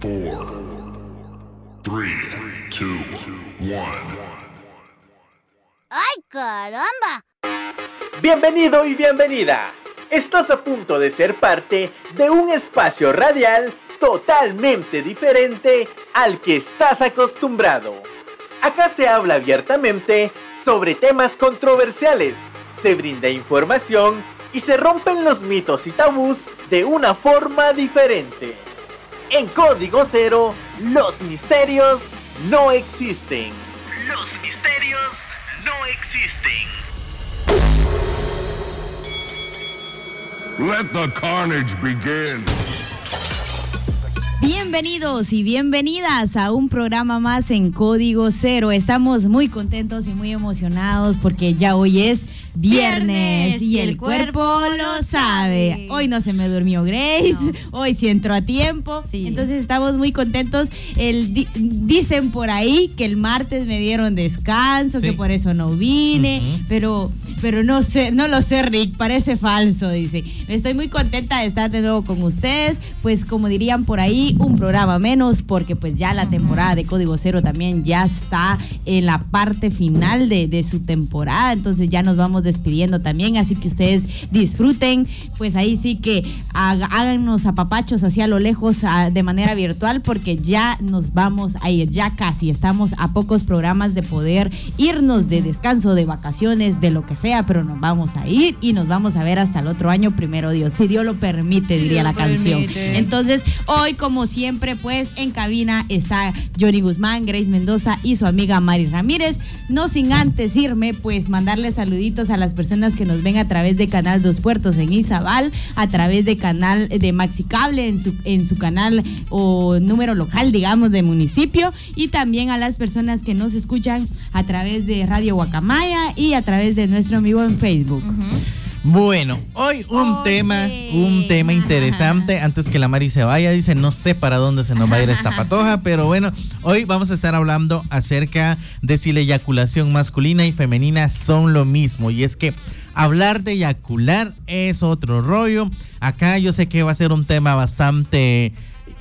four, three, two, one. ¡Ay, caramba! Bienvenido y bienvenida. Estás a punto de ser parte de un espacio radial totalmente diferente al que estás acostumbrado. Acá se habla abiertamente sobre temas controversiales, se brinda información y se rompen los mitos y tabús de una forma diferente. En Código Cero, los misterios no existen. Los misterios no existen. Let the carnage begin. Bienvenidos y bienvenidas a un programa más en Código Cero. Estamos muy contentos y muy emocionados porque ya hoy es viernes, y el cuerpo lo sabe. Hoy no se me durmió Grace, hoy sí entró a tiempo. Entonces estamos muy contentos. El, dicen por ahí que el martes me dieron descanso, que por eso no vine, pero, pero no sé, no lo sé, Rick, parece falso, dice. Estoy muy contenta de estar de nuevo con ustedes, pues como dirían por ahí, un programa menos, porque pues ya la temporada de Código Cero también ya está en la parte final de, de su temporada, entonces ya nos vamos despidiendo también, así que ustedes disfruten, pues ahí sí que háganos apapachos hacia lo lejos de manera virtual, porque ya nos vamos a ir, ya casi estamos a pocos programas de poder irnos de descanso, de vacaciones, de lo que sea, pero nos vamos a ir y nos vamos a ver hasta el otro año, primero Dios, si Dios lo permite, diría la canción. Entonces, hoy como siempre, pues en cabina está Johnny Guzmán, Grace Mendoza y su amiga Mari Ramírez, no sin antes irme, pues mandarle saluditos a las personas que nos ven a través de Canal Dos Puertos en Izabal, a través de canal de Maxicable en su, en su canal o número local, digamos, de municipio, y también a las personas que nos escuchan a través de Radio Guacamaya y a través de nuestro amigo en Facebook. Bueno, hoy un tema, un tema interesante. Antes que la Mari se vaya, dice, no sé para dónde se nos va a ir esta patoja, pero bueno, hoy vamos a estar hablando acerca de si la eyaculación masculina y femenina son lo mismo. Y es que hablar de eyacular es otro rollo. Acá yo sé que va a ser un tema bastante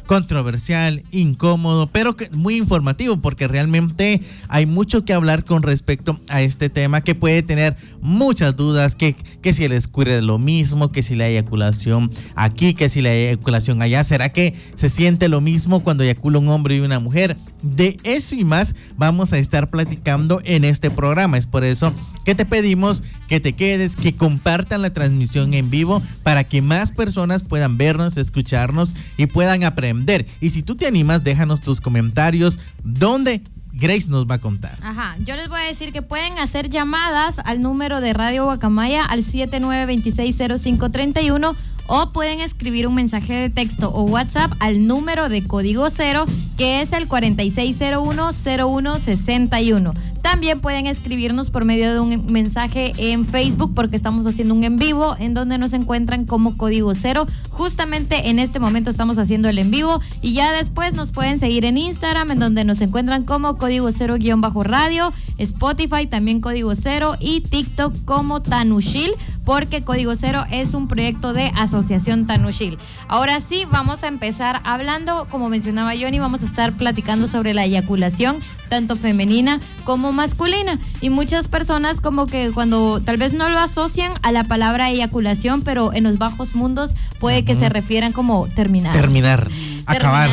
controversial, incómodo, pero que muy informativo porque realmente hay mucho que hablar con respecto a este tema que puede tener muchas dudas, que, que si el escurre es lo mismo, que si la eyaculación aquí, que si la eyaculación allá, ¿será que se siente lo mismo cuando eyacula un hombre y una mujer? De eso y más vamos a estar platicando en este programa. Es por eso que te pedimos que te quedes, que compartan la transmisión en vivo para que más personas puedan vernos, escucharnos y puedan aprender. Y si tú te animas, déjanos tus comentarios. ¿Dónde? Grace nos va a contar. Ajá, yo les voy a decir que pueden hacer llamadas al número de Radio Guacamaya al 79260531 o pueden escribir un mensaje de texto o WhatsApp al número de código cero que es el 46010161. También pueden escribirnos por medio de un mensaje en Facebook porque estamos haciendo un en vivo en donde nos encuentran como código cero. Justamente en este momento estamos haciendo el en vivo y ya después nos pueden seguir en Instagram en donde nos encuentran como código cero guion bajo radio, Spotify también código cero y TikTok como Tanushil porque Código Cero es un proyecto de Asociación Tanushil. Ahora sí, vamos a empezar hablando, como mencionaba Johnny, vamos a estar platicando sobre la eyaculación, tanto femenina como masculina. Y muchas personas como que cuando tal vez no lo asocian a la palabra eyaculación, pero en los bajos mundos puede que se refieran como terminar. Terminar, acabar.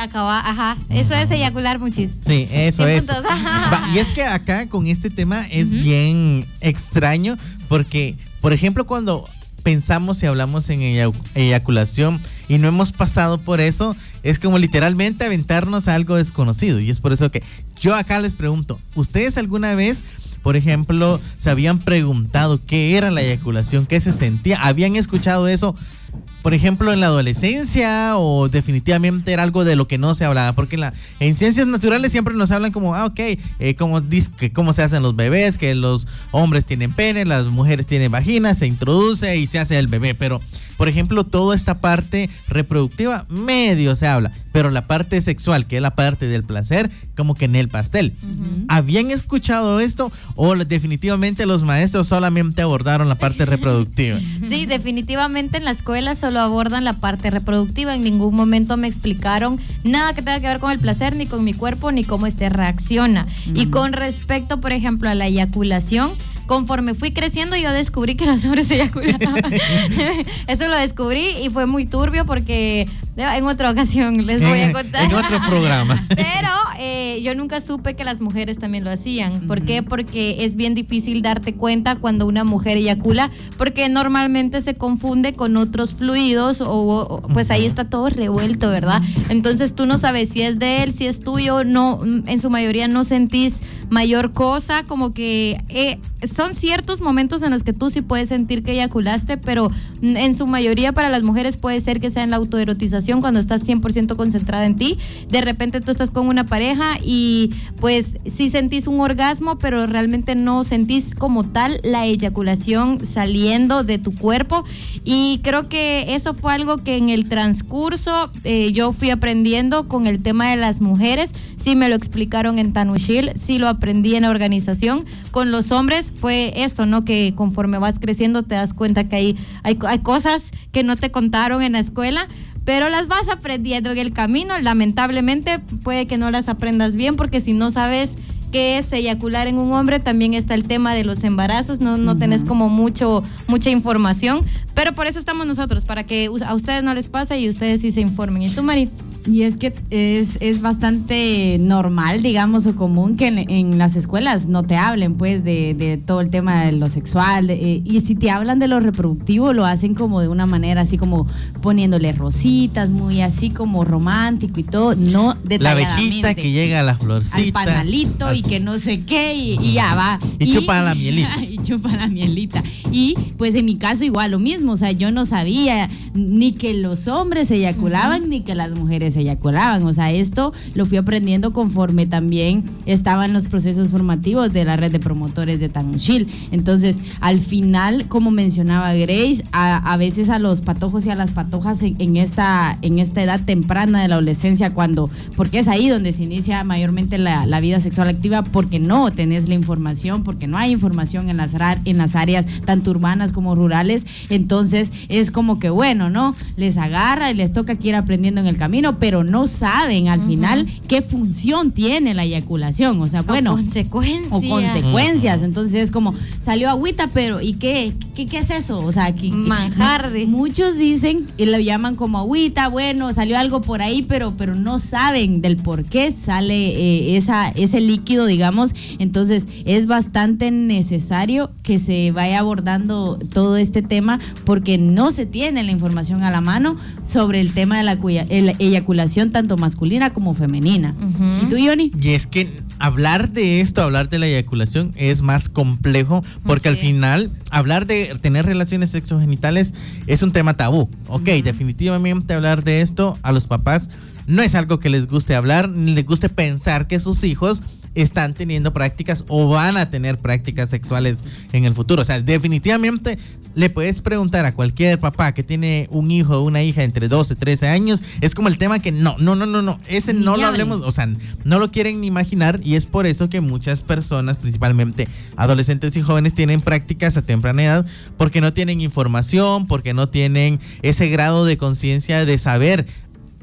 acabar, ajá. Eso es eyacular muchísimo. Sí, eso es. y es que acá con este tema es bien extraño porque por ejemplo, cuando pensamos y hablamos en eyaculación y no hemos pasado por eso, es como literalmente aventarnos a algo desconocido. Y es por eso que yo acá les pregunto, ¿ustedes alguna vez, por ejemplo, se habían preguntado qué era la eyaculación, qué se sentía? ¿Habían escuchado eso? Por ejemplo, en la adolescencia o definitivamente era algo de lo que no se hablaba? Porque en, la, en ciencias naturales siempre nos hablan como, ah, ok, eh, como, que cómo se hacen los bebés, que los hombres tienen pene, las mujeres tienen vagina, se introduce y se hace el bebé. Pero, por ejemplo, toda esta parte reproductiva medio se habla. pero la parte sexual, que es la parte del placer, como que en el pastel. ¿Habían escuchado esto o definitivamente los maestros solamente abordaron la parte reproductiva? Sí, definitivamente en la escuela solo abordan la parte reproductiva. En ningún momento me explicaron nada que tenga que ver con el placer, ni con mi cuerpo, ni cómo este reacciona. Y con respecto, por ejemplo, a la eyaculación, conforme fui creciendo yo descubrí que los hombres eyaculaban. Eso lo descubrí y fue muy turbio porque en otra ocasión les voy a contar. En otro programa. Pero eh, yo nunca supe que las mujeres también lo hacían. ¿Por qué? Porque es bien difícil darte cuenta cuando una mujer eyacula, porque normalmente se confunde con otros fluidos o, pues ahí está todo revuelto, ¿verdad? Entonces tú no sabes si es de él, si es tuyo, no, en su mayoría no sentís mayor cosa, como que eh, son ciertos momentos en los que tú sí puedes sentir que eyaculaste, pero en su mayoría para las mujeres puede ser que sea en la autoerotización cuando estás 100% concentrada en ti. De repente tú estás con una pareja y pues sí sentís un orgasmo, pero realmente no sentís como tal la eyaculación saliendo de tu cuerpo. Y creo que eso fue algo que en el transcurso eh, yo fui aprendiendo con el tema de las mujeres. Sí me lo explicaron en Tanushil, sí lo aprendí en la organización. Con los hombres fue esto, ¿no? Que conforme vas creciendo te das cuenta que hay, hay, hay cosas que no te contaron en la escuela, pero las vas aprendiendo en el camino. Lamentablemente puede que no las aprendas bien porque si no sabes qué es eyacular en un hombre, también está el tema de los embarazos, no, no tenés como mucho, mucha información, pero por eso estamos nosotros, para que a ustedes no les pase y ustedes sí se informen. ¿Y tú, Mari? Y es que es, es bastante normal, digamos, o común que en, las escuelas no te hablen, pues, de, de, todo el tema de lo sexual. Eh, y si te hablan de lo reproductivo, lo hacen como de una manera así como poniéndole rositas, muy así como romántico y todo, no La abejita que llega a la florcita. Al panalito y que no sé qué, y, ya va. Y, chupa la mielita. y chupa la mielita. Y pues en mi caso igual lo mismo, o sea, yo no sabía ni que los hombres eyaculaban, ni que las mujeres eyaculaban. O sea, esto lo fui aprendiendo conforme también estaban los procesos formativos de la red de promotores de Tanushil. Entonces, al final, como mencionaba Grace, a, veces a los patojos y a las patojas en, esta, en esta edad temprana de la adolescencia, cuando, porque es ahí donde se inicia mayormente la, vida sexual activa, porque no tenés la información, porque no hay información en las, en las áreas tanto urbanas como rurales. Entonces, es como que, bueno, ¿no? Les agarra y les toca que ir aprendiendo en el camino, pero no saben al final qué función tiene la eyaculación. O sea, bueno. O consecuencias. O consecuencias. Entonces es como, salió agüita, pero ¿y qué? ¿Qué, qué es eso? O sea, que, manjar. Muchos dicen y lo llaman como agüita, bueno, salió algo por ahí, pero, pero no saben del por qué sale eh, esa, ese líquido, digamos. Entonces es bastante necesario que se vaya abordando todo este tema porque no se tiene la información a la mano sobre el tema de la eyaculación tanto masculina como femenina. ¿Y tú, Yoni? Y es que hablar de esto, hablar de la eyaculación es más complejo porque al final hablar de tener relaciones sexogenitales es un tema tabú. Ok, definitivamente hablar de esto a los papás no es algo que les guste hablar, ni les guste pensar que sus hijos están teniendo prácticas o van a tener prácticas sexuales en el futuro. O sea, definitivamente le puedes preguntar a cualquier papá que tiene un hijo o una hija entre 12, 13 años, es como el tema que no, no, no, no, no, ese no lo hablemos, o sea, no lo quieren ni imaginar y es por eso que muchas personas, principalmente adolescentes y jóvenes, tienen prácticas a temprana edad porque no tienen información, porque no tienen ese grado de conciencia de saber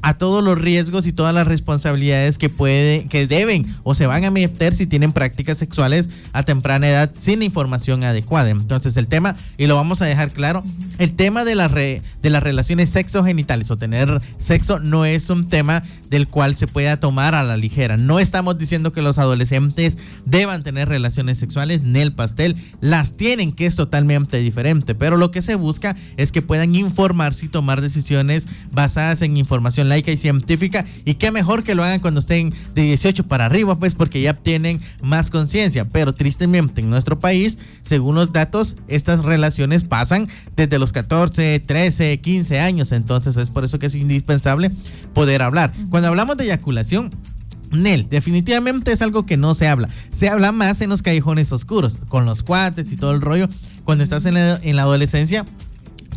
a todos los riesgos y todas las responsabilidades que puede, que deben o se van a meter si tienen prácticas sexuales a temprana edad sin información adecuada. Entonces el tema, y lo vamos a dejar claro, el tema de, la de las relaciones sexogenitales o tener sexo no es un tema del cual se pueda tomar a la ligera. No estamos diciendo que los adolescentes deban tener relaciones sexuales, en el pastel, las tienen, que es totalmente diferente, pero lo que se busca es que puedan informarse y tomar decisiones basadas en información y científica. Y qué mejor que lo hagan cuando estén de 18 para arriba, pues porque ya tienen más conciencia. Pero tristemente en nuestro país, según los datos, estas relaciones pasan desde los 14, 13, 15 años. Entonces es por eso que es indispensable poder hablar. Cuando hablamos de eyaculación, Nel, definitivamente es algo que no se habla. Se habla más en los callejones oscuros, con los cuates y todo el rollo. Cuando estás en la, en la adolescencia,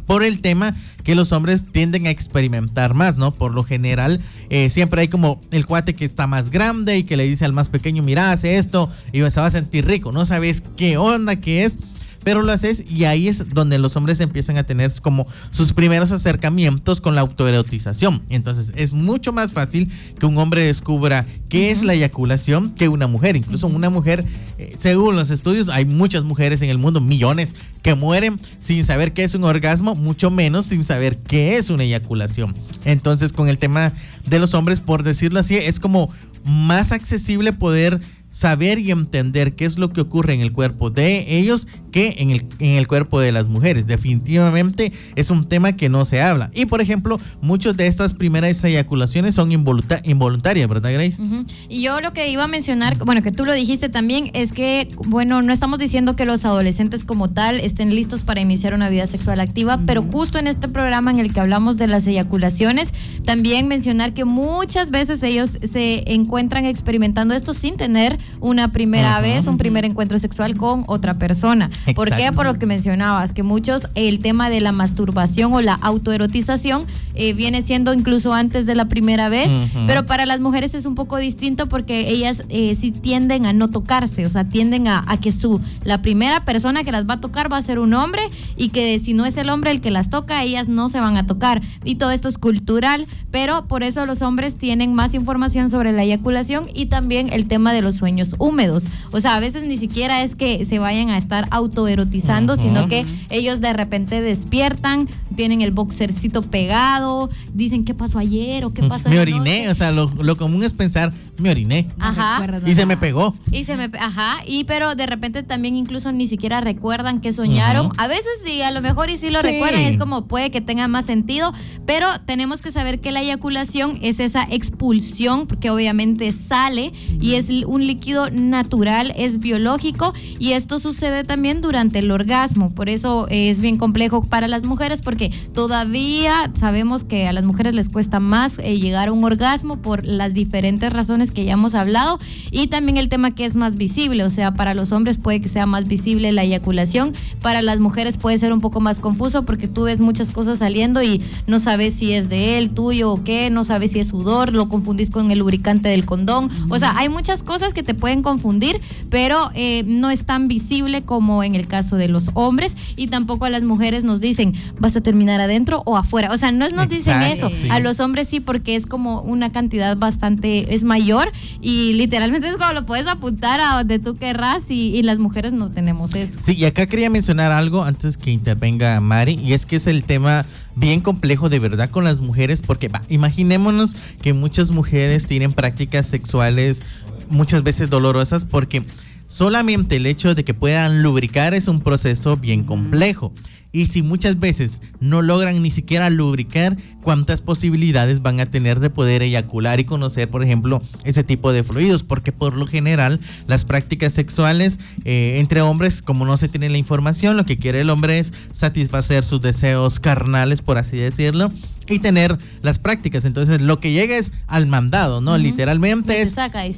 por el tema que los hombres tienden a experimentar más, ¿no? Por lo general, eh, siempre hay como el cuate que está más grande y que le dice al más pequeño, mira, hace esto y se va a sentir rico, no sabes qué onda, qué es pero lo haces y ahí es donde los hombres empiezan a tener como sus primeros acercamientos con la autoerotización. Entonces es mucho más fácil que un hombre descubra qué es la eyaculación que una mujer. Incluso una mujer, eh, según los estudios, hay muchas mujeres en el mundo, millones, que mueren sin saber qué es un orgasmo, mucho menos sin saber qué es una eyaculación. Entonces con el tema de los hombres, por decirlo así, es como más accesible poder saber y entender qué es lo que ocurre en el cuerpo de ellos que en el, en el cuerpo de las mujeres. Definitivamente es un tema que no se habla. Y por ejemplo, muchas de estas primeras eyaculaciones son involuntarias, ¿verdad, Grace? Y yo lo que iba a mencionar, bueno, que tú lo dijiste también, es que, bueno, no estamos diciendo que los adolescentes como tal estén listos para iniciar una vida sexual activa, pero justo en este programa en el que hablamos de las eyaculaciones, también mencionar que muchas veces ellos se encuentran experimentando esto sin tener una primera vez, un primer encuentro sexual con otra persona. ¿Por qué? Por lo que mencionabas, que muchos el tema de la masturbación o la autoerotización eh, viene siendo incluso antes de la primera vez, pero para las mujeres es un poco distinto porque ellas eh, sí tienden a no tocarse, o sea, tienden a, a, que su la primera persona que las va a tocar va a ser un hombre y que si no es el hombre el que las toca, ellas no se van a tocar. Y todo esto es cultural, pero por eso los hombres tienen más información sobre la eyaculación y también el tema de los sueños húmedos. O sea, a veces ni siquiera es que se vayan a estar autoerotizando, sino que ellos de repente despiertan, tienen el boxercito pegado, dicen qué pasó ayer o qué pasó Me oriné, o sea, lo, común es pensar, me oriné. Ajá. Y se me pegó. Y se me, ajá, y pero de repente también incluso ni siquiera recuerdan que soñaron. A veces sí, a lo mejor y sí lo recuerdan, es como puede que tenga más sentido, pero tenemos que saber que la eyaculación es esa expulsión, porque obviamente sale y es un líquido natural, es biológico y esto sucede también durante el orgasmo. Por eso es bien complejo para las mujeres porque todavía sabemos que a las mujeres les cuesta más eh, llegar a un orgasmo por las diferentes razones que ya hemos hablado y también el tema que es más visible, o sea, para los hombres puede que sea más visible la eyaculación, para las mujeres puede ser un poco más confuso porque tú ves muchas cosas saliendo y no sabes si es de él, tuyo o qué, no sabes si es sudor, lo confundís con el lubricante del condón, o sea, hay muchas cosas que te pueden confundir, pero eh, no es tan visible como en el caso de los hombres y tampoco a las mujeres nos dicen, vas a terminar adentro o afuera. O sea, no nos dicen eso. A los hombres sí, porque es como una cantidad bastante, es mayor y literalmente es como lo puedes apuntar a donde tú querrás y, las mujeres no tenemos eso. Sí, y acá quería mencionar algo antes que intervenga Mari y es que es el tema bien complejo de verdad con las mujeres porque imaginémonos que muchas mujeres tienen prácticas sexuales muchas veces dolorosas porque solamente el hecho de que puedan lubricar es un proceso bien complejo. Y si muchas veces no logran ni siquiera lubricar, ¿cuántas posibilidades van a tener de poder eyacular y conocer, por ejemplo, ese tipo de fluidos? Porque por lo general las prácticas sexuales eh, entre hombres, como no se tiene la información, lo que quiere el hombre es satisfacer sus deseos carnales, por así decirlo, y tener las prácticas. Entonces, lo que llega es al mandado, ¿no? Literalmente es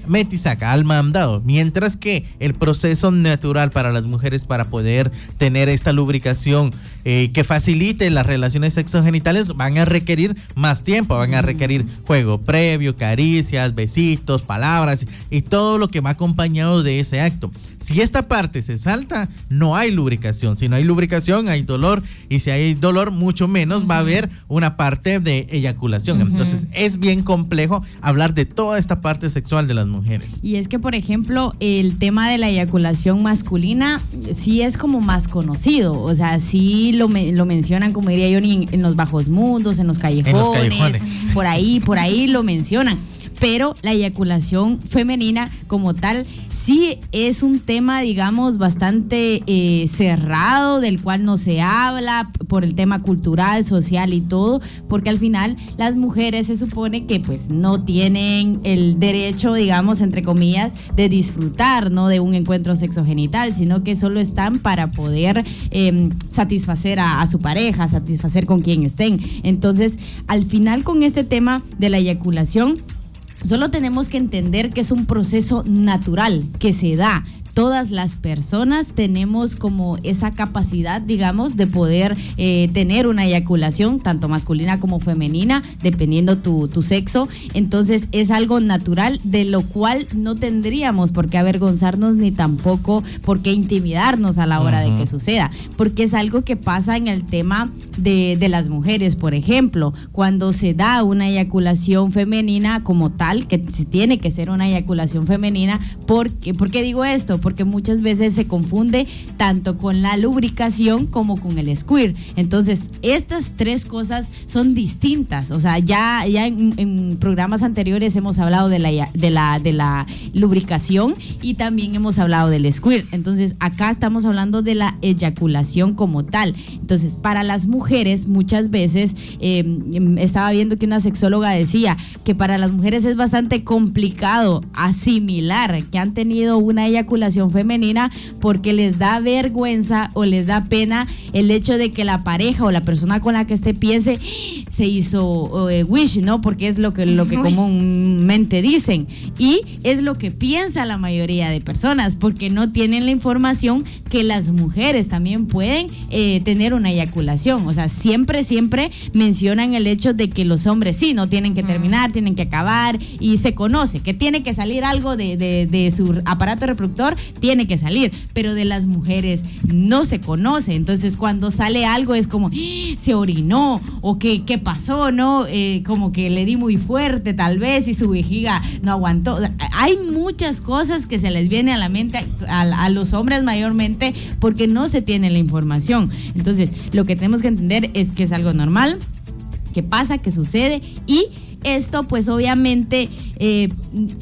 metisaca, al mandado. Mientras que el proceso natural para las mujeres para poder tener esta lubricación eh, que facilite las relaciones sexogenitales van a requerir más tiempo, van a requerir juego previo, caricias, besitos, palabras y todo lo que va acompañado de ese acto. Si esta parte se salta, no hay lubricación. Si no hay lubricación, hay dolor y si hay dolor, mucho menos va a haber una parte de eyaculación. Entonces es bien complejo hablar de toda esta parte sexual de las mujeres. Y es que, por ejemplo, el tema de la eyaculación masculina sí es como más conocido. O sea, sí lo, lo mencionan, como diría yo, en, los bajos mundos, en los callejones. En los callejones. Por ahí, por ahí lo mencionan pero la eyaculación femenina como tal sí es un tema, digamos, bastante eh, cerrado, del cual no se habla por el tema cultural, social y todo, porque al final las mujeres se supone que pues no tienen el derecho, digamos, entre comillas, de disfrutar, ¿no? De un encuentro sexogenital, sino que solo están para poder em, satisfacer a, a su pareja, satisfacer con quien estén. Entonces, al final con este tema de la eyaculación, Solo tenemos que entender que es un proceso natural que se da todas las personas tenemos como esa capacidad, digamos, de poder eh, tener una eyaculación, tanto masculina como femenina, dependiendo tu, tu sexo. Entonces es algo natural de lo cual no tendríamos por qué avergonzarnos ni tampoco por qué intimidarnos a la hora de que suceda, porque es algo que pasa en el tema de, de las mujeres, por ejemplo, cuando se da una eyaculación femenina como tal, que tiene que ser una eyaculación femenina, ¿por qué, ¿por qué digo esto? Porque muchas veces se confunde tanto con la lubricación como con el squirt. Entonces, estas tres cosas son distintas. O sea, ya, ya en, en programas anteriores hemos hablado de la, de, la, de la lubricación y también hemos hablado del squirt. Entonces, acá estamos hablando de la eyaculación como tal. Entonces, para las mujeres, muchas veces eh, estaba viendo que una sexóloga decía que para las mujeres es bastante complicado asimilar que han tenido una eyaculación femenina porque les da vergüenza o les da pena el hecho de que la pareja o la persona con la que esté piense se hizo eh, wish, ¿no? Porque es lo que, lo que comúnmente dicen. Y es lo que piensa la mayoría de personas, porque no tienen la información que las mujeres también pueden eh, tener una eyaculación. O sea, siempre, siempre mencionan el hecho de que los hombres sí, no tienen que terminar, tienen que acabar y se conoce que tiene que salir algo de, de, de su aparato reproductor, tiene que salir, pero de las mujeres no se conoce. Entonces, cuando sale algo es como, ¡Ah! se orinó o qué, qué pasó, ¿no? Eh, como que le di muy fuerte tal vez y su vejiga no aguantó. Hay muchas cosas que se les viene a la mente a, a los hombres mayormente porque no se tiene la información. Entonces, lo que tenemos que entender es que es algo normal, que pasa, que sucede y esto pues obviamente eh,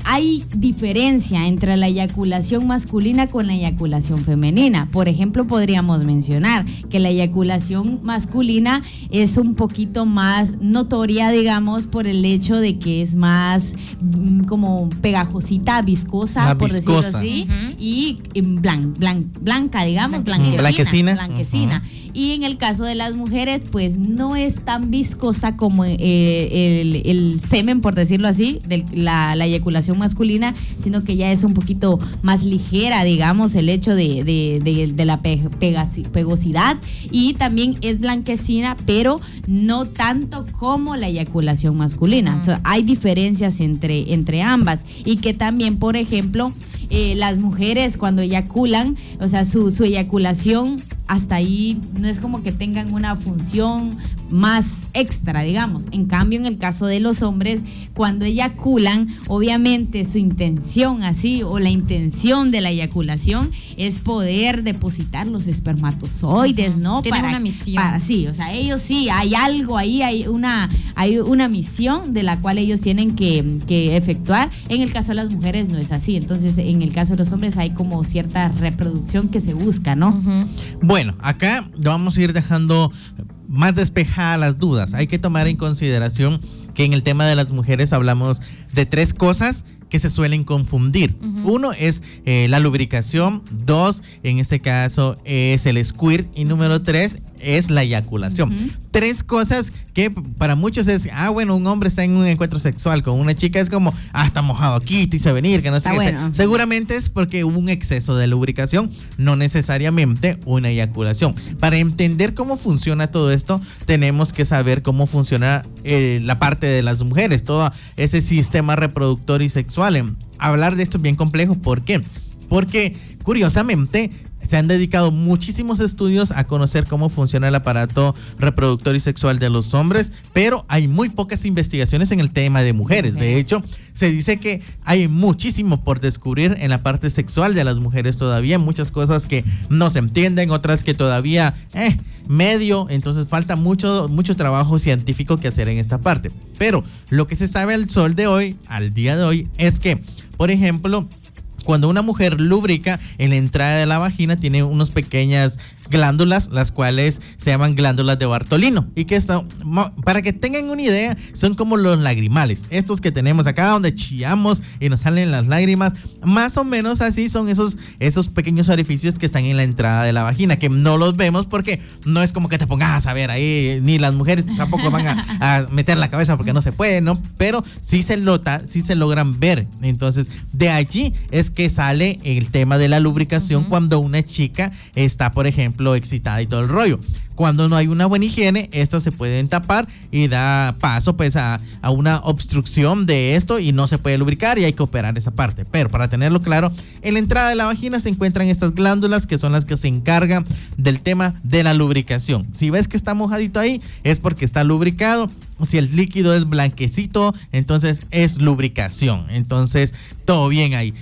hay diferencia entre la eyaculación masculina con la eyaculación femenina. Por ejemplo, podríamos mencionar que la eyaculación masculina es un poquito más notoria, digamos, por el hecho de que es más mm, como pegajosita, viscosa, por viscosa. decirlo así, y mm, blan- blan- blanca, digamos, Blanquecina. blanquecina. Blanquecina. blanquecina. Y en el caso de las mujeres, pues no es tan viscosa como eh, el, el semen, por decirlo así, de la, la eyaculación masculina, sino que ya es un poquito más ligera, digamos, el hecho de, de- de- de la pe- pegasi- pegosidad. Y también es blanquecina, pero no tanto como la eyaculación masculina. O sea, hay diferencias entre, entre ambas. Y que también, por ejemplo, eh, las mujeres cuando eyaculan, o sea, su, su eyaculación hasta ahí no es como que tengan una función más extra, digamos. En cambio, en el caso de los hombres, cuando eyaculan, obviamente su intención así o la intención de la eyaculación es poder depositar los espermatozoides, ¿no? Tienen una misión. para- sí, o sea, ellos sí, hay algo ahí, hay una, hay una misión de la cual ellos tienen que, que efectuar. En el caso de las mujeres no es así. Entonces, en el caso de los hombres hay como cierta reproducción que se busca, ¿no? Bueno, acá vamos a ir dejando más despejadas las dudas. Hay que tomar en consideración que en el tema de las mujeres hablamos de tres cosas que se suelen confundir. Uno es eh, la lubricación, dos, en este caso, es el squirt y número tres es la eyaculación. Tres cosas que para muchos es, ah, bueno, un hombre está en un encuentro sexual con una chica, es como, ah, está mojado aquí, te hice venir, que no sé qué. bueno. Seguramente es porque hubo un exceso de lubricación, no necesariamente una eyaculación. Para entender cómo funciona todo esto, tenemos que saber cómo funciona eh, la parte de las mujeres, todo ese sistema reproductor y sexual. Hablar de esto es bien complejo, ¿por qué? Porque curiosamente se han dedicado muchísimos estudios a conocer cómo funciona el aparato reproductor y sexual de los hombres, pero hay muy pocas investigaciones en el tema de mujeres. De hecho, se dice que hay muchísimo por descubrir en la parte sexual de las mujeres todavía, muchas cosas que no se entienden, otras que todavía eh, medio, entonces falta mucho mucho trabajo científico que hacer en esta parte. Pero lo que se sabe al sol de hoy, al día de hoy, es que, por ejemplo, cuando una mujer lubrica en la entrada de la vagina tiene unas pequeñas glándulas, las cuales se llaman glándulas de Bartolino. Y que esto, para que tengan una idea, son como los lagrimales. Estos que tenemos acá donde chillamos y nos salen las lágrimas, más o menos así son esos, esos pequeños orificios que están en la entrada de la vagina, que no los vemos porque no es como que te pongas a ver ahí, ni las mujeres tampoco van a, meter la cabeza porque no se puede, ¿no? Pero sí se, nota, sí se logran ver. Entonces, de allí es que sale el tema de la lubricación cuando una chica está, por ejemplo, excitada y todo el rollo. Cuando no hay una buena higiene, estas se pueden tapar y da paso pues a, a, una obstrucción de esto y no se puede lubricar y hay que operar esa parte. Pero para tenerlo claro, en la entrada de la vagina se encuentran estas glándulas que son las que se encargan del tema de la lubricación. Si ves que está mojadito ahí, es porque está lubricado si el líquido es blanquecito, entonces es lubricación. Entonces, todo bien ahí.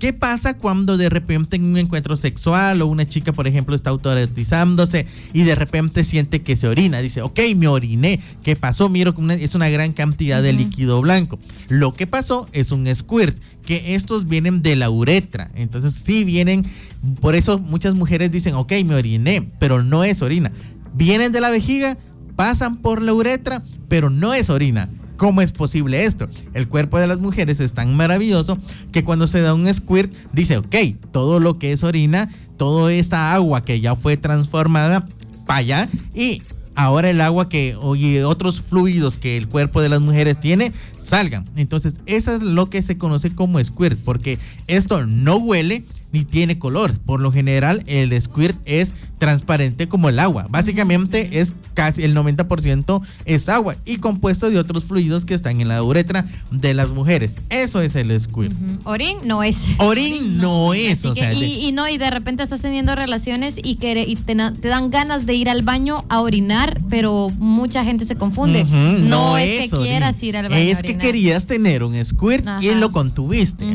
¿Qué pasa cuando de repente en un encuentro sexual o una chica, por ejemplo, está autoretizándose y de repente siente que se orina? Dice, ok, me oriné. ¿Qué pasó? Miro que es una gran cantidad de líquido blanco. Lo que pasó es un squirt, que estos vienen de la uretra. Entonces, sí vienen, por eso muchas mujeres dicen, ok, me oriné, pero no es orina. Vienen de la vejiga, pasan por la uretra, pero no es orina ¿Cómo es posible esto? El cuerpo de las mujeres es tan maravilloso que cuando se da un squirt dice, ok, todo lo que es orina, toda esta agua que ya fue transformada para allá y ahora el agua que oye otros fluidos que el cuerpo de las mujeres tiene salgan. Entonces, eso es lo que se conoce como squirt, porque esto no huele ni tiene color. Por lo general, el squirt es transparente como el agua. Básicamente es casi el 90% es agua y compuesto de otros fluidos que están en la uretra de las mujeres. Eso es el squirt. Orín no es. Orín, no, es. y, no, y de repente estás teniendo relaciones y, que, y te, dan ganas de ir al baño a orinar, pero mucha gente se confunde. no, es, que quieras ir al baño. Es que querías tener un squirt y lo contuviste.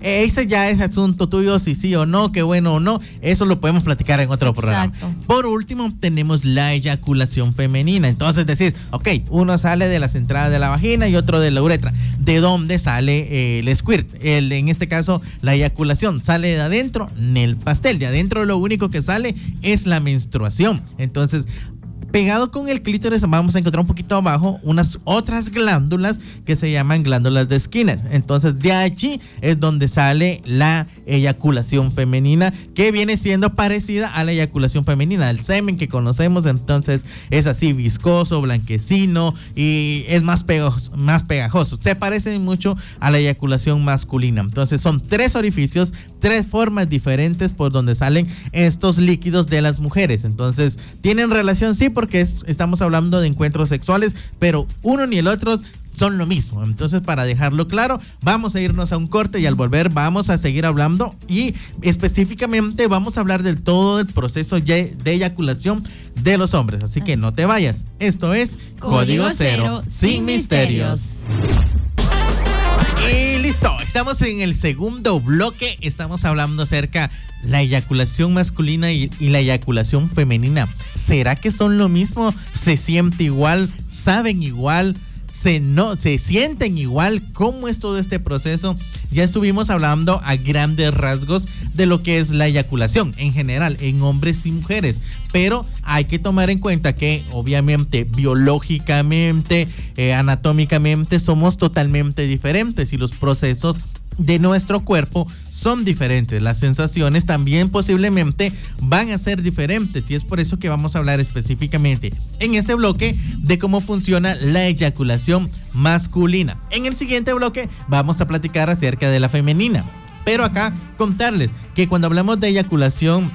Ese ya es asunto tuyo, si sí o no, qué bueno o no. Eso lo podemos platicar en otro programa. Por último, tenemos la eyaculación femenina. Entonces decís, ok, uno sale de las entradas de la vagina y otro de la uretra. ¿De dónde sale el squirt? El, en este caso, la eyaculación sale de adentro en el pastel. De adentro lo único que sale es la menstruación. Entonces, Pegado con el clítoris vamos a encontrar un poquito abajo unas otras glándulas que se llaman glándulas de Skinner. Entonces de allí es donde sale la eyaculación femenina que viene siendo parecida a la eyaculación femenina, el semen que conocemos. Entonces es así viscoso, blanquecino y es más más pegajoso. Se parece mucho a la eyaculación masculina. Entonces son tres orificios, tres formas diferentes por donde salen estos líquidos de las mujeres. Entonces tienen relación sí porque estamos hablando de encuentros sexuales, pero uno ni el otro son lo mismo. Entonces, para dejarlo claro, vamos a irnos a un corte y al volver vamos a seguir hablando y específicamente vamos a hablar del todo el proceso de eyaculación de los hombres. Así que no te vayas. Esto es Código, Cero, sin misterios. Listo, estamos en el segundo bloque. Estamos hablando acerca de la eyaculación masculina y, y, la eyaculación femenina. ¿Será que son lo mismo? ¿Se siente igual? ¿Saben igual? Se, no, se sienten igual. ¿Cómo es todo este proceso? Ya estuvimos hablando a grandes rasgos de lo que es la eyaculación en general en hombres y mujeres, pero hay que tomar en cuenta que obviamente biológicamente, eh, anatómicamente somos totalmente diferentes y los procesos de nuestro cuerpo son diferentes. Las sensaciones también posiblemente van a ser diferentes y es por eso que vamos a hablar específicamente en este bloque de cómo funciona la eyaculación masculina. En el siguiente bloque vamos a platicar acerca de la femenina. Pero acá contarles que cuando hablamos de eyaculación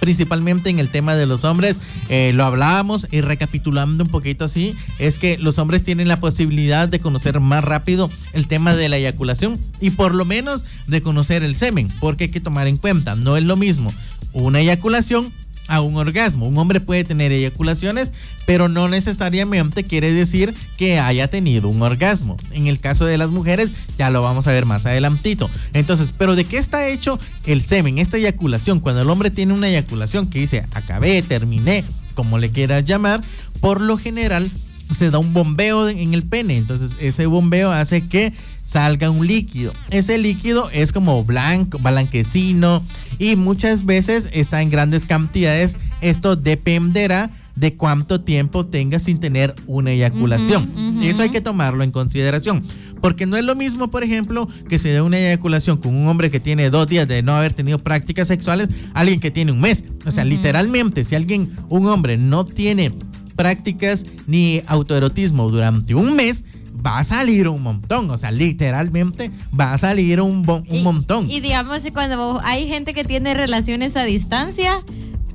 principalmente en el tema de los hombres, eh, lo hablábamos y recapitulando un poquito así, es que los hombres tienen la posibilidad de conocer más rápido el tema de la eyaculación y por lo menos de conocer el semen, porque hay que tomar en cuenta, no es lo mismo una eyaculación a un orgasmo. Un hombre puede tener eyaculaciones, pero no necesariamente quiere decir que haya tenido un orgasmo. En el caso de las mujeres, ya lo vamos a ver más adelantito. Entonces, ¿pero de qué está hecho el semen, esta eyaculación? Cuando el hombre tiene una eyaculación que dice acabé, terminé, como le quieras llamar, por lo general se da un bombeo en el pene. Entonces ese bombeo hace que salga un líquido. Ese líquido es como blanco, blanquecino y muchas veces está en grandes cantidades. Esto dependerá de cuánto tiempo tenga sin tener una eyaculación. Eso hay que tomarlo en consideración. Porque no es lo mismo, por ejemplo, que se dé una eyaculación con un hombre que tiene dos días de no haber tenido prácticas sexuales, alguien que tiene un mes. O sea, literalmente, si alguien, un hombre, no tiene prácticas ni autoerotismo durante un mes, va a salir un montón, o sea, literalmente va a salir un, un montón. Y digamos, cuando hay gente que tiene relaciones a distancia,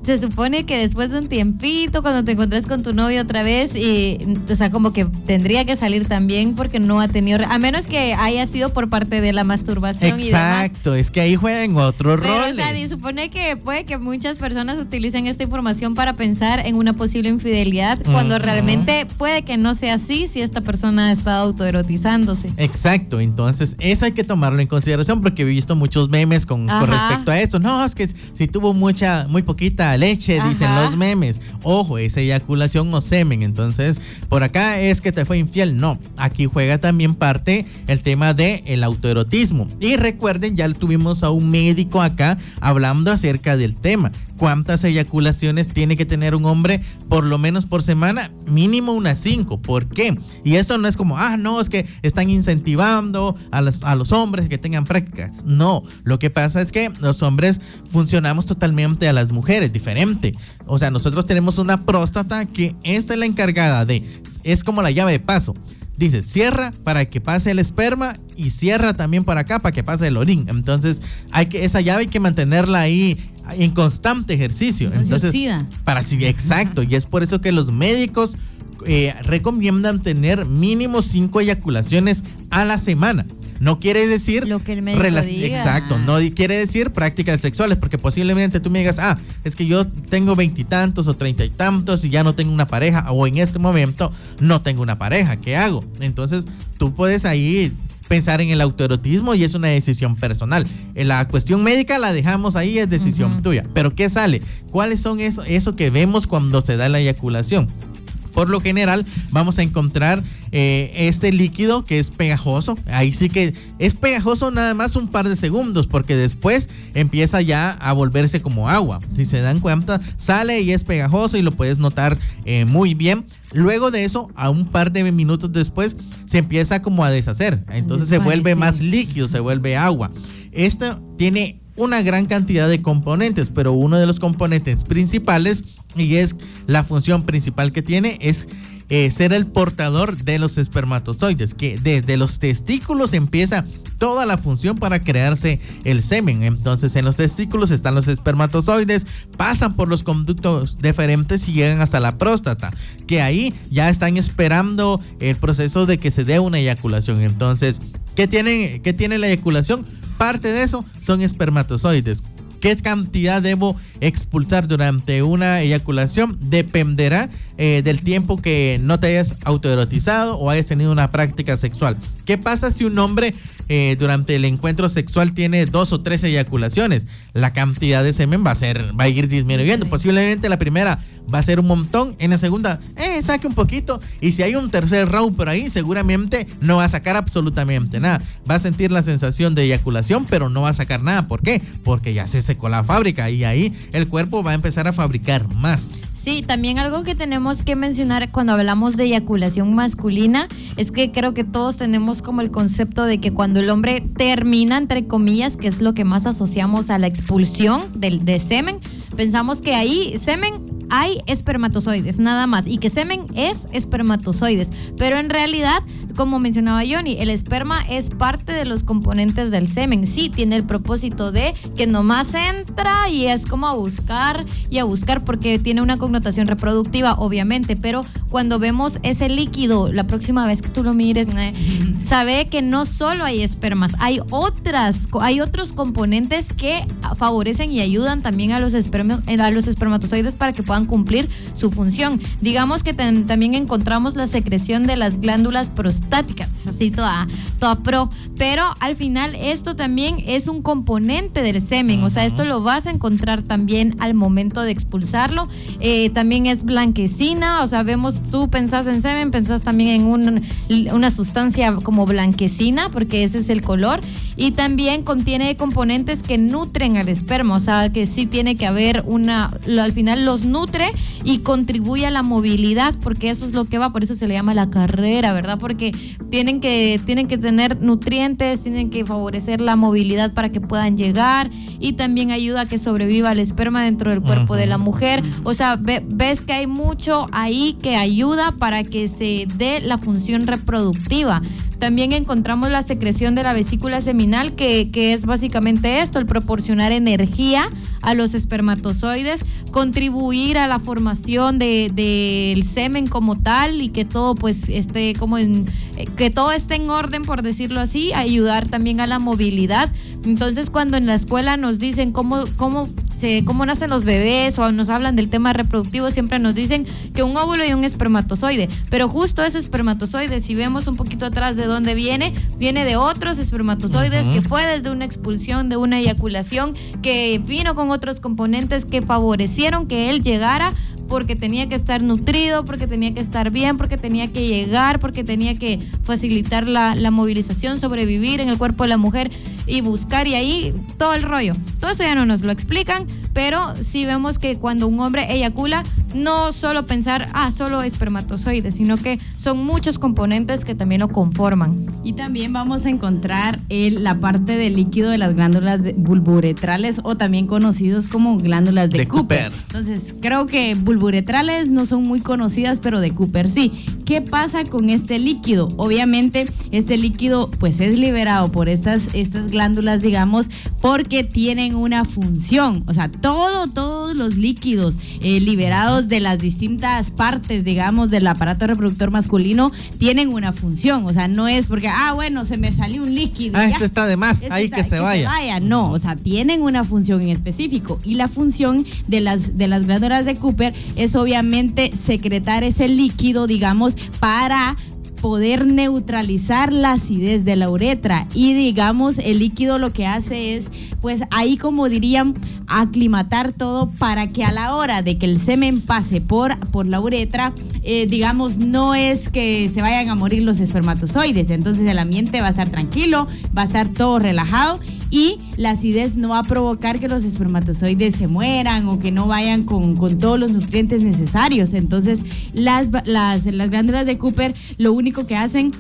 se supone que después de un tiempito, cuando te encontrás con tu novio otra vez, y, o sea, como que tendría que salir también porque no ha tenido, a menos que haya sido por parte de la masturbación. Exacto, es que ahí juegan otros Pero, roles. O sea, y supone que puede que muchas personas utilicen esta información para pensar en una posible infidelidad, cuando realmente puede que no sea así si esta persona ha estado autoerotizándose. Exacto, entonces eso hay que tomarlo en consideración porque he visto muchos memes con, con respecto a esto. No, es que si tuvo mucha, muy poquita leche, dicen los memes. Ojo, es eyaculación o semen. Entonces, por acá es que te fue infiel. No, aquí juega también parte el tema del el autoerotismo. Y recuerden, ya tuvimos a un médico acá hablando acerca del tema cuántas eyaculaciones tiene que tener un hombre por lo menos por semana, mínimo unas cinco. ¿Por qué? Y esto no es como, ah, no, es que están incentivando a los, a los hombres que tengan prácticas. No, lo que pasa es que los hombres funcionamos totalmente a las mujeres, diferente. O sea, nosotros tenemos una próstata que esta es la encargada de, es como la llave de paso dice, cierra para que pase el esperma y cierra también para acá para que pase el orín. Entonces, hay que, esa llave hay que mantenerla ahí en constante ejercicio. Entonces, para sí, exacto. Y es por eso que los médicos eh, recomiendan tener mínimo cinco eyaculaciones a la semana. No quiere decir. Lo que el médico Exacto. No quiere decir prácticas sexuales, porque posiblemente tú me digas, ah, es que yo tengo veintitantos o treinta y tantos y ya no tengo una pareja, o en este momento no tengo una pareja. ¿Qué hago? Entonces, tú puedes ahí pensar en el autoerotismo y es una decisión personal. En la cuestión médica la dejamos ahí, es decisión tuya. Pero ¿qué sale? ¿Cuáles son eso, eso que vemos cuando se da la eyaculación? Por lo general vamos a encontrar eh, este líquido que es pegajoso. Ahí sí que es pegajoso nada más un par de segundos porque después empieza ya a volverse como agua. Si se dan cuenta, sale y es pegajoso y lo puedes notar eh, muy bien. Luego de eso, a un par de minutos después, se empieza como a deshacer. Entonces se vuelve más líquido, se vuelve agua. Esto tiene una gran cantidad de componentes, pero uno de los componentes principales y es la función principal que tiene es eh, ser el portador de los espermatozoides, que desde los testículos empieza toda la función para crearse el semen. Entonces en los testículos están los espermatozoides, pasan por los conductos diferentes y llegan hasta la próstata, que ahí ya están esperando el proceso de que se dé una eyaculación. Entonces, ¿qué tiene, qué tiene la eyaculación? Parte de eso son espermatozoides. ¿Qué cantidad debo expulsar durante una eyaculación? Dependerá eh, del tiempo que no te hayas autoerotizado o hayas tenido una práctica sexual. ¿Qué pasa si un hombre eh, durante el encuentro sexual tiene dos o tres eyaculaciones? La cantidad de semen va a ser, va a ir disminuyendo. Posiblemente la primera va a ser un montón, en la segunda, eh, saque un poquito. Y si hay un tercer round por ahí, seguramente no va a sacar absolutamente nada. Va a sentir la sensación de eyaculación, pero no va a sacar nada. ¿Por qué? Porque ya se secó la fábrica y ahí el cuerpo va a empezar a fabricar más. Sí, también algo que tenemos que mencionar cuando hablamos de eyaculación masculina es que creo que todos tenemos como el concepto de que cuando el hombre termina, entre comillas, que es lo que más asociamos a la expulsión del, de semen, pensamos que ahí semen hay espermatozoides, nada más. Y que semen es espermatozoides. Pero en realidad, como mencionaba Johnny, el esperma es parte de los componentes del semen. Sí, tiene el propósito de que nomás entra y es como a buscar y a buscar porque tiene una connotación reproductiva, obviamente. Pero cuando vemos ese líquido, la próxima vez que tú lo mires, sabe que no solo hay espermas, hay otras, hay otros componentes que favorecen y ayudan también a los, a los espermatozoides para que puedan cumplir su función. Digamos que también encontramos la secreción de las glándulas estáticas, así toda, toda pro. Pero al final esto también es un componente del semen, o sea, esto lo vas a encontrar también al momento de expulsarlo. Eh, también es blanquecina, o sea, vemos, tú pensás en semen, pensás también en un, una sustancia como blanquecina, porque ese es el color. Y también contiene componentes que nutren al esperma, o sea, que sí tiene que haber una, al final los nutre y contribuye a la movilidad, porque eso es lo que va, por eso se le llama la carrera, ¿verdad? Porque tienen que, tienen que tener nutrientes, tienen que favorecer la movilidad para que puedan llegar y también ayuda a que sobreviva el esperma dentro del cuerpo de la mujer. O sea, ves que hay mucho ahí que ayuda para que se dé la función reproductiva. También encontramos la secreción de la vesícula seminal, que, es básicamente esto, el proporcionar energía a los espermatozoides, contribuir a la formación del de, semen como tal y que todo pues esté como en, eh, que todo esté en orden, por decirlo así, ayudar también a la movilidad. Entonces, cuando en la escuela nos dicen cómo, cómo, se, cómo nacen los bebés o nos hablan del tema reproductivo, siempre nos dicen que un óvulo y un espermatozoide. Pero justo ese espermatozoide, si vemos un poquito atrás de dónde viene, viene de otros espermatozoides que fue desde una expulsión, de una eyaculación, que vino con otros componentes que favorecieron que él llegara cara porque tenía que estar nutrido, porque tenía que estar bien, porque tenía que llegar, porque tenía que facilitar la, la, movilización, sobrevivir en el cuerpo de la mujer y buscar y ahí todo el rollo. Todo eso ya no nos lo explican, pero sí vemos que cuando un hombre eyacula, no solo pensar, ah, solo espermatozoides, sino que son muchos componentes que también lo conforman. Y también vamos a encontrar el, la parte del líquido de las glándulas bulburetrales o también conocidos como glándulas de, Cooper. Entonces, creo que bulburetrales no son muy conocidas, pero de Cooper sí. ¿Qué pasa con este líquido? Obviamente, este líquido pues es liberado por estas, estas glándulas, digamos, porque tienen una función. O sea, todo, todos los líquidos eh, liberados de las distintas partes, digamos, del aparato reproductor masculino tienen una función. O sea, no es porque, ah, bueno, se me salió un líquido. Ah, este está de más, este ahí que, se, vaya. vaya. No, o sea, tienen una función en específico. Y la función de las, de las glándulas de Cooper es obviamente secretar ese líquido, digamos, para poder neutralizar la acidez de la uretra. Y digamos el líquido lo que hace es pues ahí como dirían aclimatar todo para que a la hora de que el semen pase por, por la uretra eh, digamos no es que se vayan a morir los espermatozoides. Entonces el ambiente va a estar tranquilo va a estar todo relajado y la acidez no va a provocar que los espermatozoides se mueran o que no vayan con, todos los nutrientes necesarios. Entonces, las, las, las glándulas de Cooper lo único que hacen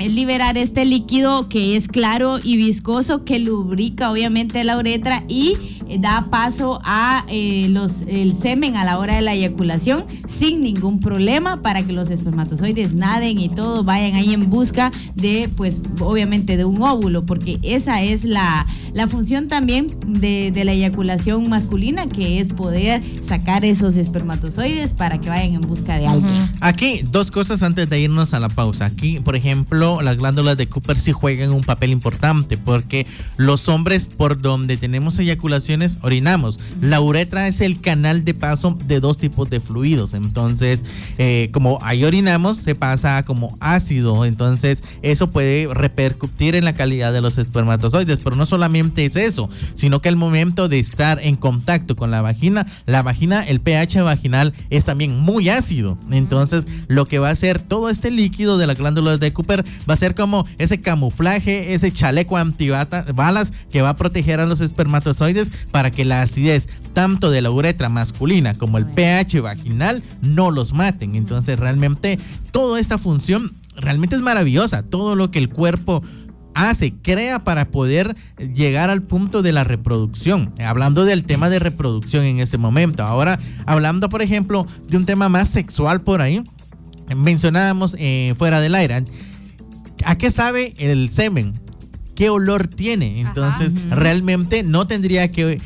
es liberar este líquido que es claro y viscoso que lubrica obviamente la uretra y da paso a eh, los, el semen a la hora de la eyaculación sin ningún problema para que los espermatozoides naden y todo vayan ahí en busca de pues obviamente de un óvulo porque esa es la, la función también de, de la eyaculación masculina que es poder sacar esos espermatozoides para que vayan en busca de alguien. Aquí dos cosas antes de irnos a la pausa. Aquí por ejemplo las glándulas de Cooper sí juegan un papel importante porque los hombres por donde tenemos eyaculaciones orinamos. La uretra es el canal de paso de dos tipos de fluidos. Entonces, eh, como ahí orinamos, se pasa como ácido. Entonces, eso puede repercutir en la calidad de los espermatozoides. Pero no solamente es eso, sino que al momento de estar en contacto con la vagina, la vagina, el pH vaginal es también muy ácido. Entonces, lo que va a hacer todo este líquido de las glándulas de Cooper va a ser como ese camuflaje, ese chaleco antibalas que va a proteger a los espermatozoides para que la acidez tanto de la uretra masculina como el pH vaginal no los maten. Entonces realmente toda esta función realmente es maravillosa. Todo lo que el cuerpo hace, crea para poder llegar al punto de la reproducción. Hablando del tema de reproducción en este momento. Ahora, hablando, por ejemplo, de un tema más sexual por ahí, mencionábamos eh, fuera del aire. ¿A qué sabe el semen? ¿Qué olor tiene? Entonces, realmente no tendría que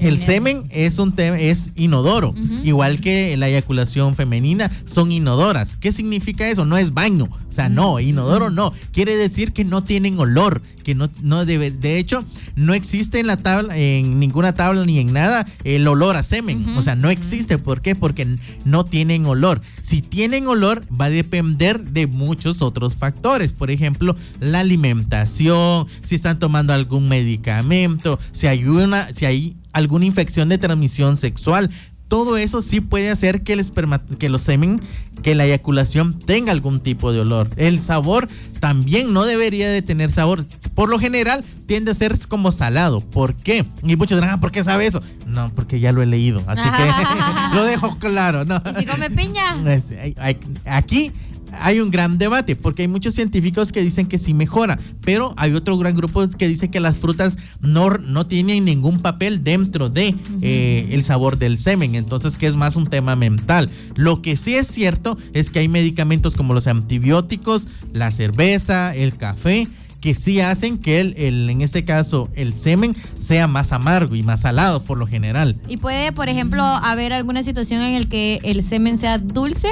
el semen es un tema, es inodoro, igual que la eyaculación femenina son inodoras. ¿Qué significa eso? No es baño, o sea, no, inodoro no. Quiere decir que no tienen olor, que no, no debe, de hecho, no existe en la tabla, en ninguna tabla ni en nada el olor a semen. O sea, no existe. ¿Por qué? Porque no tienen olor. Si tienen olor, va a depender de muchos otros factores. Por ejemplo, la alimentación, si están tomando algún medicamento, si hay una, si hay alguna infección de transmisión sexual. Todo eso sí puede hacer que el esperma, que los semen, que la eyaculación tenga algún tipo de olor. El sabor también no debería de tener sabor. Por lo general tiende a ser como salado. ¿Por qué? Y muchos dirán, ah, ¿por qué sabe eso? No, porque ya lo he leído. Así que lo dejo claro. ¿no? ¿Y si come piña? Aquí hay un gran debate porque hay muchos científicos que dicen que sí mejora, pero hay otro gran grupo que dice que las frutas no, no tienen ningún papel dentro de eh, el sabor del semen, entonces que es más un tema mental. Lo que sí es cierto es que hay medicamentos como los antibióticos, la cerveza, el café que sí hacen que el, el, en este caso el semen sea más amargo y más salado por lo general. ¿Y puede, por ejemplo, haber alguna situación en la que el semen sea dulce?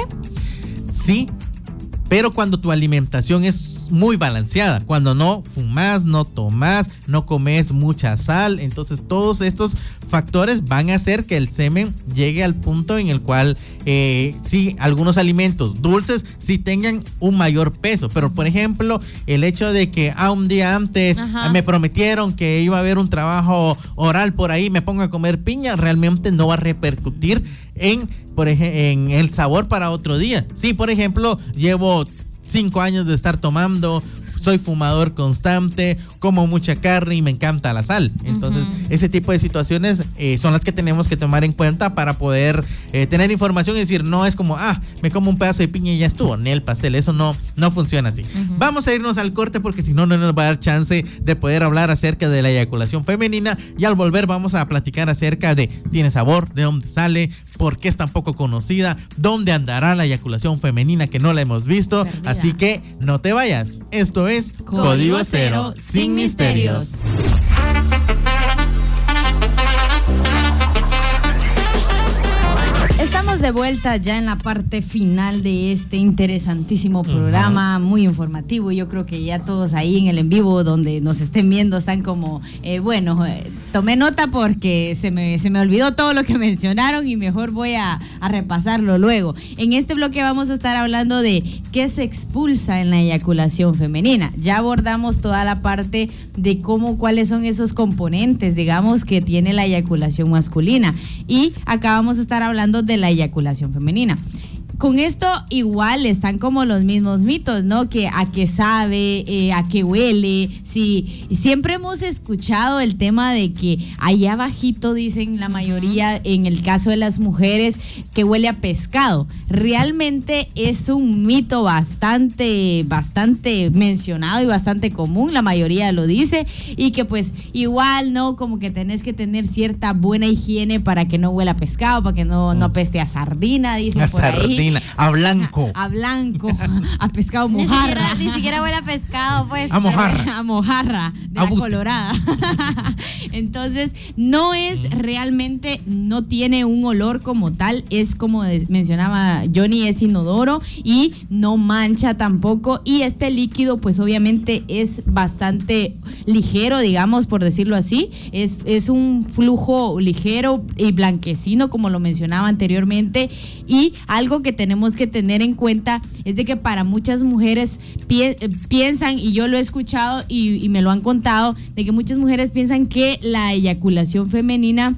Sí, pero cuando tu alimentación es muy balanceada, cuando no fumas, no tomas, no comes mucha sal, entonces todos estos factores van a hacer que el semen llegue al punto en el cual eh, sí, algunos alimentos dulces sí tengan un mayor peso, pero por ejemplo, el hecho de que a ah, un día antes me prometieron que iba a haber un trabajo oral por ahí, me pongo a comer piña, realmente no va a repercutir en, por en el sabor para otro día. Sí, por ejemplo, llevo cinco años de estar tomando soy fumador constante, como mucha carne y me encanta la sal. Entonces, ese tipo de situaciones eh, son las que tenemos que tomar en cuenta para poder eh, tener información y decir, no es como, ah, me como un pedazo de piña y ya estuvo, ni el pastel, eso no, no funciona así. Vamos a irnos al corte porque si no, no nos va a dar chance de poder hablar acerca de la eyaculación femenina y al volver vamos a platicar acerca de, tiene sabor, de dónde sale, por qué es tan poco conocida, dónde andará la eyaculación femenina que no la hemos visto. Así que no te vayas. Esto es Código Cero, sin misterios. Estamos de vuelta ya en la parte final de este interesantísimo programa, muy informativo. Yo creo que ya todos ahí en el en vivo donde nos estén viendo están como, eh, bueno, eh, tomé nota porque se me, se me olvidó todo lo que mencionaron y mejor voy a, a, repasarlo luego. En este bloque vamos a estar hablando de qué se expulsa en la eyaculación femenina. Ya abordamos toda la parte de cómo, cuáles son esos componentes, digamos, que tiene la eyaculación masculina. Y acá vamos a estar hablando de la eyaculación femenina con esto igual están como los mismos mitos, ¿no? Que a qué sabe, eh, a qué huele. Sí, siempre hemos escuchado el tema de que allá abajito dicen la mayoría, en el caso de las mujeres, que huele a pescado. Realmente es un mito bastante, bastante mencionado y bastante común, la mayoría lo dice, y que pues igual, ¿no? Como que tenés que tener cierta buena higiene para que no huela a pescado, para que no, no mm. peste a sardina, dicen por ahí a blanco. A blanco, a pescado mojarra. Ni siquiera, huele a pescado, pues. A mojarra. A mojarra, de la colorada. Entonces, no es realmente, no tiene un olor como tal, es como mencionaba Johnny, es inodoro y no mancha tampoco. Y este líquido, pues obviamente es bastante ligero, digamos, por decirlo así. Es, es un flujo ligero y blanquecino, como lo mencionaba anteriormente. Y algo que tenemos que tener en cuenta es de que para muchas mujeres piensan, y yo lo he escuchado y, y me lo han contado, de que muchas mujeres piensan que la eyaculación femenina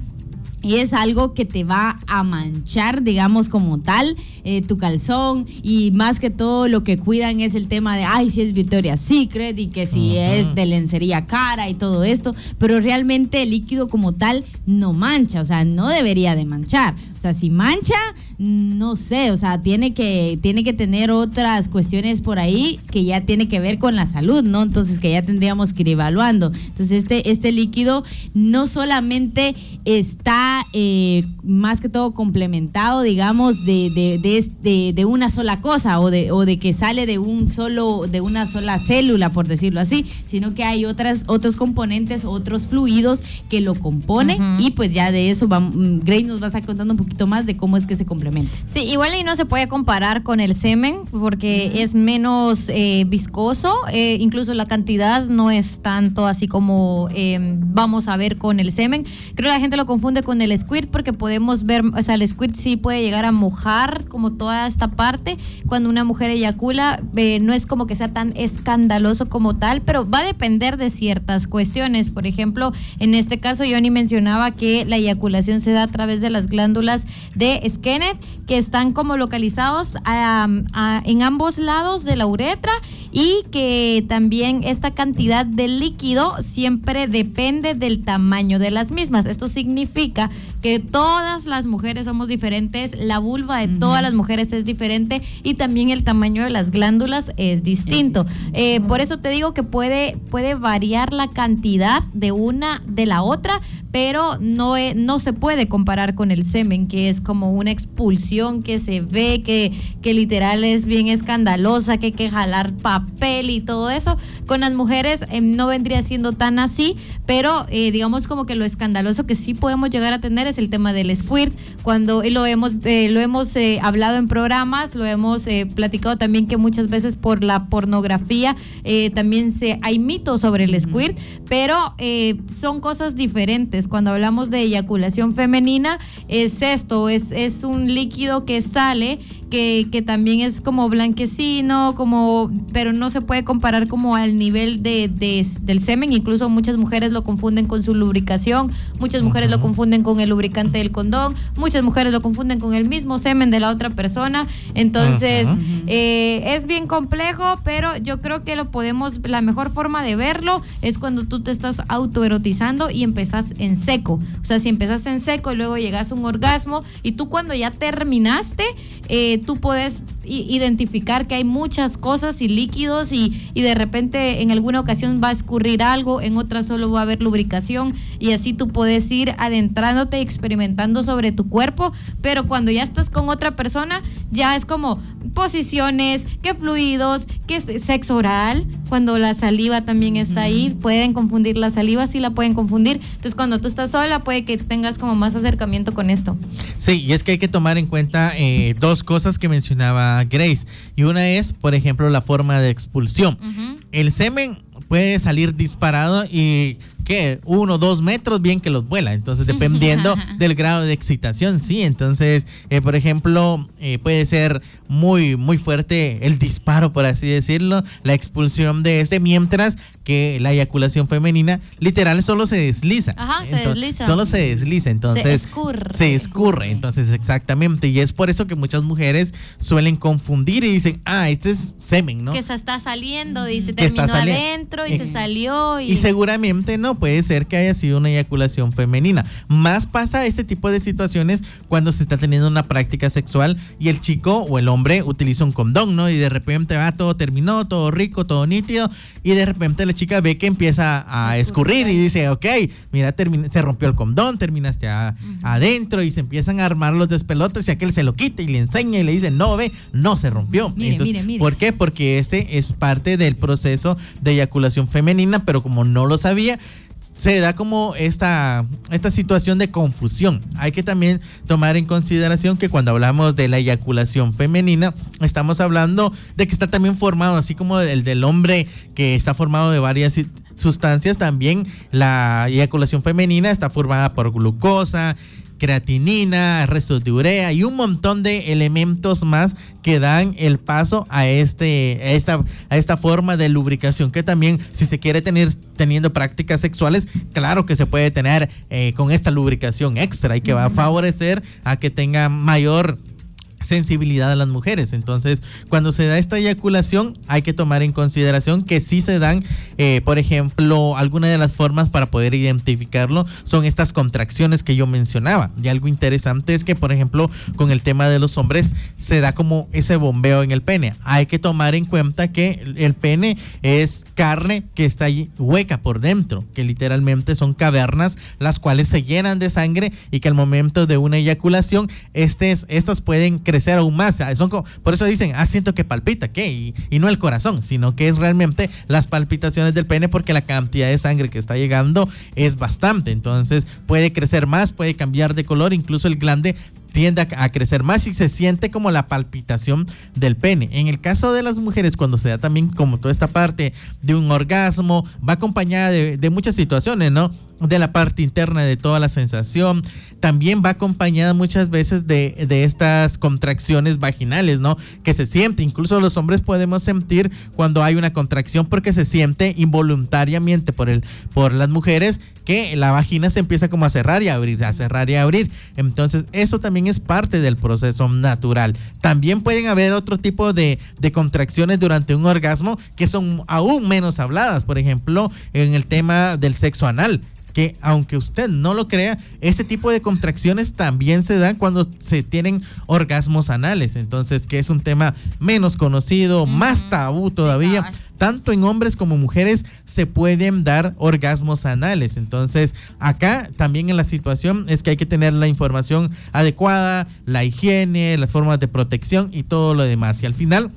y es algo que te va a manchar, digamos, como tal, eh, tu calzón. Y más que todo, lo que cuidan es el tema de, ay, si es Victoria's Secret y que si es de lencería cara y todo esto. Pero realmente el líquido como tal no mancha, o sea, no debería de manchar. O sea, si mancha, no sé, o sea, tiene que, tiene que tener otras cuestiones por ahí que ya tiene que ver con la salud, ¿no? Entonces, que ya tendríamos que ir evaluando. Entonces, este, este líquido no solamente está eh, más que todo complementado, digamos, de, de, de, de, una sola cosa o de, o de que sale de un solo, de una sola célula, por decirlo así, sino que hay otras, otros componentes, otros fluidos que lo componen y pues ya de eso va, mm, Grace nos va a estar contando un poquito más de cómo es que se complementa. Sí, igual y no se puede comparar con el semen porque es menos eh, viscoso, eh, incluso la cantidad no es tanto así como vamos a ver con el semen. Creo que la gente lo confunde con el squirt porque podemos ver, o sea, el squirt sí puede llegar a mojar como toda esta parte. Cuando una mujer eyacula, eh, no es como que sea tan escandaloso como tal, pero va a depender de ciertas cuestiones. Por ejemplo, en este caso, Johnny mencionaba que la eyaculación se da a través de las glándulas de Skenet, que están como localizados en ambos lados de la uretra y que también esta cantidad de líquido siempre depende del tamaño de las mismas. Esto significa que todas las mujeres somos diferentes, la vulva de todas las mujeres es diferente y también el tamaño de las glándulas es distinto. Eh, por eso te digo que puede, puede variar la cantidad de una de la otra, pero no, no se puede comparar con el semen, que es como una expulsión que se ve, que, que literal es bien escandalosa, que hay que jalar papel y todo eso. Con las mujeres eh, no vendría siendo tan así, pero eh, digamos como que lo escandaloso que sí podemos llegar a tener es el tema del squirt, cuando lo hemos, eh, lo hemos hablado en programas, lo hemos platicado también que muchas veces por la pornografía también se, hay mitos sobre el squirt, pero son cosas diferentes cuando hablamos de eyaculación femenina, es esto, es, es un líquido que sale que, también es como blanquecino, como, pero no se puede comparar como al nivel de, del semen. Incluso muchas mujeres lo confunden con su lubricación, muchas mujeres lo confunden con el lubricante del condón, muchas mujeres lo confunden con el mismo semen de la otra persona. Entonces, eh, es bien complejo, pero yo creo que lo podemos, la mejor forma de verlo es cuando tú te estás autoerotizando y empezás en seco. O sea, si empezás en seco y luego llegas a un orgasmo y tú cuando ya terminaste, eh, tú puedes identificar que hay muchas cosas y líquidos y, y, de repente en alguna ocasión va a escurrir algo, en otra solo va a haber lubricación y así tú puedes ir adentrándote y experimentando sobre tu cuerpo, pero cuando ya estás con otra persona ya es como posiciones, qué fluidos, qué sexo oral, cuando la saliva también está ahí, pueden confundir la saliva, sí la pueden confundir, entonces cuando tú estás sola puede que tengas como más acercamiento con esto. Sí, y es que hay que tomar en cuenta eh, dos cosas que mencionaba Grace. Y una es, por ejemplo, la forma de expulsión. El semen puede salir disparado y que uno, dos metros, bien que los vuela. Entonces, dependiendo del grado de excitación, sí. Entonces, eh, por ejemplo, eh, puede ser muy, muy fuerte el disparo, por así decirlo, la expulsión de este, mientras que la eyaculación femenina literal solo se desliza. Ajá, se desliza. Solo se desliza, entonces. Se escurre. Se escurre, entonces exactamente. Y es por eso que muchas mujeres suelen confundir y dicen, ah, este es semen, ¿no? Que se está saliendo, dice, terminó adentro y se salió. Y... y seguramente no, puede ser que haya sido una eyaculación femenina. Más pasa este tipo de situaciones cuando se está teniendo una práctica sexual y el chico o el hombre utiliza un condón, ¿no? Y de repente va, ah, todo terminó, todo rico, todo nítido, y de repente la chica ve que empieza a escurrir y dice, ok, mira, se rompió el condón, terminaste adentro y se empiezan a armar los despelotes y aquel se lo quita y le enseña y le dice, no, ve, no se rompió. Entonces, ¿Por qué? Porque este es parte del proceso de eyaculación femenina, pero como no lo sabía, se da como esta, esta situación de confusión. Hay que también tomar en consideración que cuando hablamos de la eyaculación femenina, estamos hablando de que está también formado, así como el del hombre que está formado de varias sustancias, también la eyaculación femenina está formada por glucosa, creatinina, restos de urea y un montón de elementos más que dan el paso a este a esta a esta forma de lubricación que también si se quiere tener teniendo prácticas sexuales claro que se puede tener eh, con esta lubricación extra y que va a favorecer a que tenga mayor sensibilidad a las mujeres. Entonces, cuando se da esta eyaculación, hay que tomar en consideración que si se dan, eh, por ejemplo, alguna de las formas para poder identificarlo son estas contracciones que yo mencionaba. Y algo interesante es que, por ejemplo, con el tema de los hombres, se da como ese bombeo en el pene. Hay que tomar en cuenta que el pene es carne que está ahí hueca por dentro, que literalmente son cavernas las cuales se llenan de sangre y que al momento de una eyaculación, estas pueden crecer aún más. Son por eso dicen, ah, siento que palpita, ¿qué? Y, no el corazón, sino que es realmente las palpitaciones del pene porque la cantidad de sangre que está llegando es bastante. Entonces puede crecer más, puede cambiar de color, incluso el glande tiende a, crecer más y se siente como la palpitación del pene. En el caso de las mujeres, cuando se da también como toda esta parte de un orgasmo, va acompañada de, muchas situaciones, ¿no? de la parte interna de toda la sensación. También va acompañada muchas veces de, de, estas contracciones vaginales, ¿no? Que se siente, incluso los hombres podemos sentir cuando hay una contracción porque se siente involuntariamente por, el, por las mujeres que la vagina se empieza como a cerrar y a abrir, a cerrar y a abrir. Entonces, eso también es parte del proceso natural. También pueden haber otro tipo de, de contracciones durante un orgasmo que son aún menos habladas, por ejemplo, en el tema del sexo anal que aunque usted no lo crea, este tipo de contracciones también se dan cuando se tienen orgasmos anales. Entonces, que es un tema menos conocido, más tabú todavía. Tanto en hombres como mujeres se pueden dar orgasmos anales. Entonces, acá también en la situación es que hay que tener la información adecuada, la higiene, las formas de protección y todo lo demás. Y al final,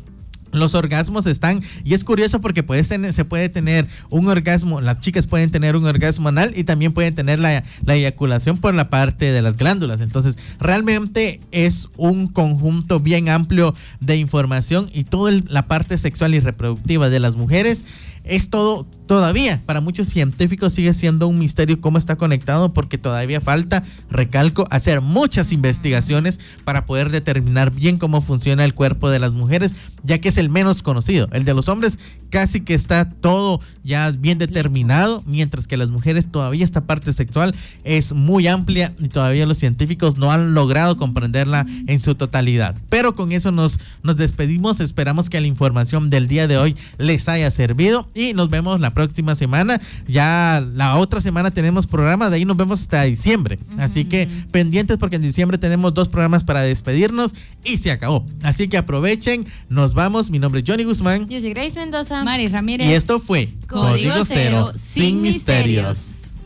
los orgasmos están, y es curioso porque se puede tener un orgasmo, las chicas pueden tener un orgasmo anal y también pueden tener la, la eyaculación por la parte de las glándulas. Entonces, realmente es un conjunto bien amplio de información y toda la parte sexual y reproductiva de las mujeres es todo todavía para muchos científicos sigue siendo un misterio cómo está conectado porque todavía falta, recalco, hacer muchas investigaciones para poder determinar bien cómo funciona el cuerpo de las mujeres, ya que es el menos conocido. El de los hombres casi que está todo ya bien determinado, mientras que las mujeres todavía esta parte sexual es muy amplia y todavía los científicos no han logrado comprenderla en su totalidad. Pero con eso nos, nos despedimos, esperamos que la información del día de hoy les haya servido y nos vemos la próxima semana. Ya la otra semana tenemos programa, de ahí nos vemos hasta diciembre. Así que pendientes porque en diciembre tenemos dos programas para despedirnos y se acabó. Así que aprovechen, nos vamos. Mi nombre es Johnny Guzmán. Yo soy Grace Mendoza. Mari Ramírez. Y esto fue Código, Cero, sin misterios.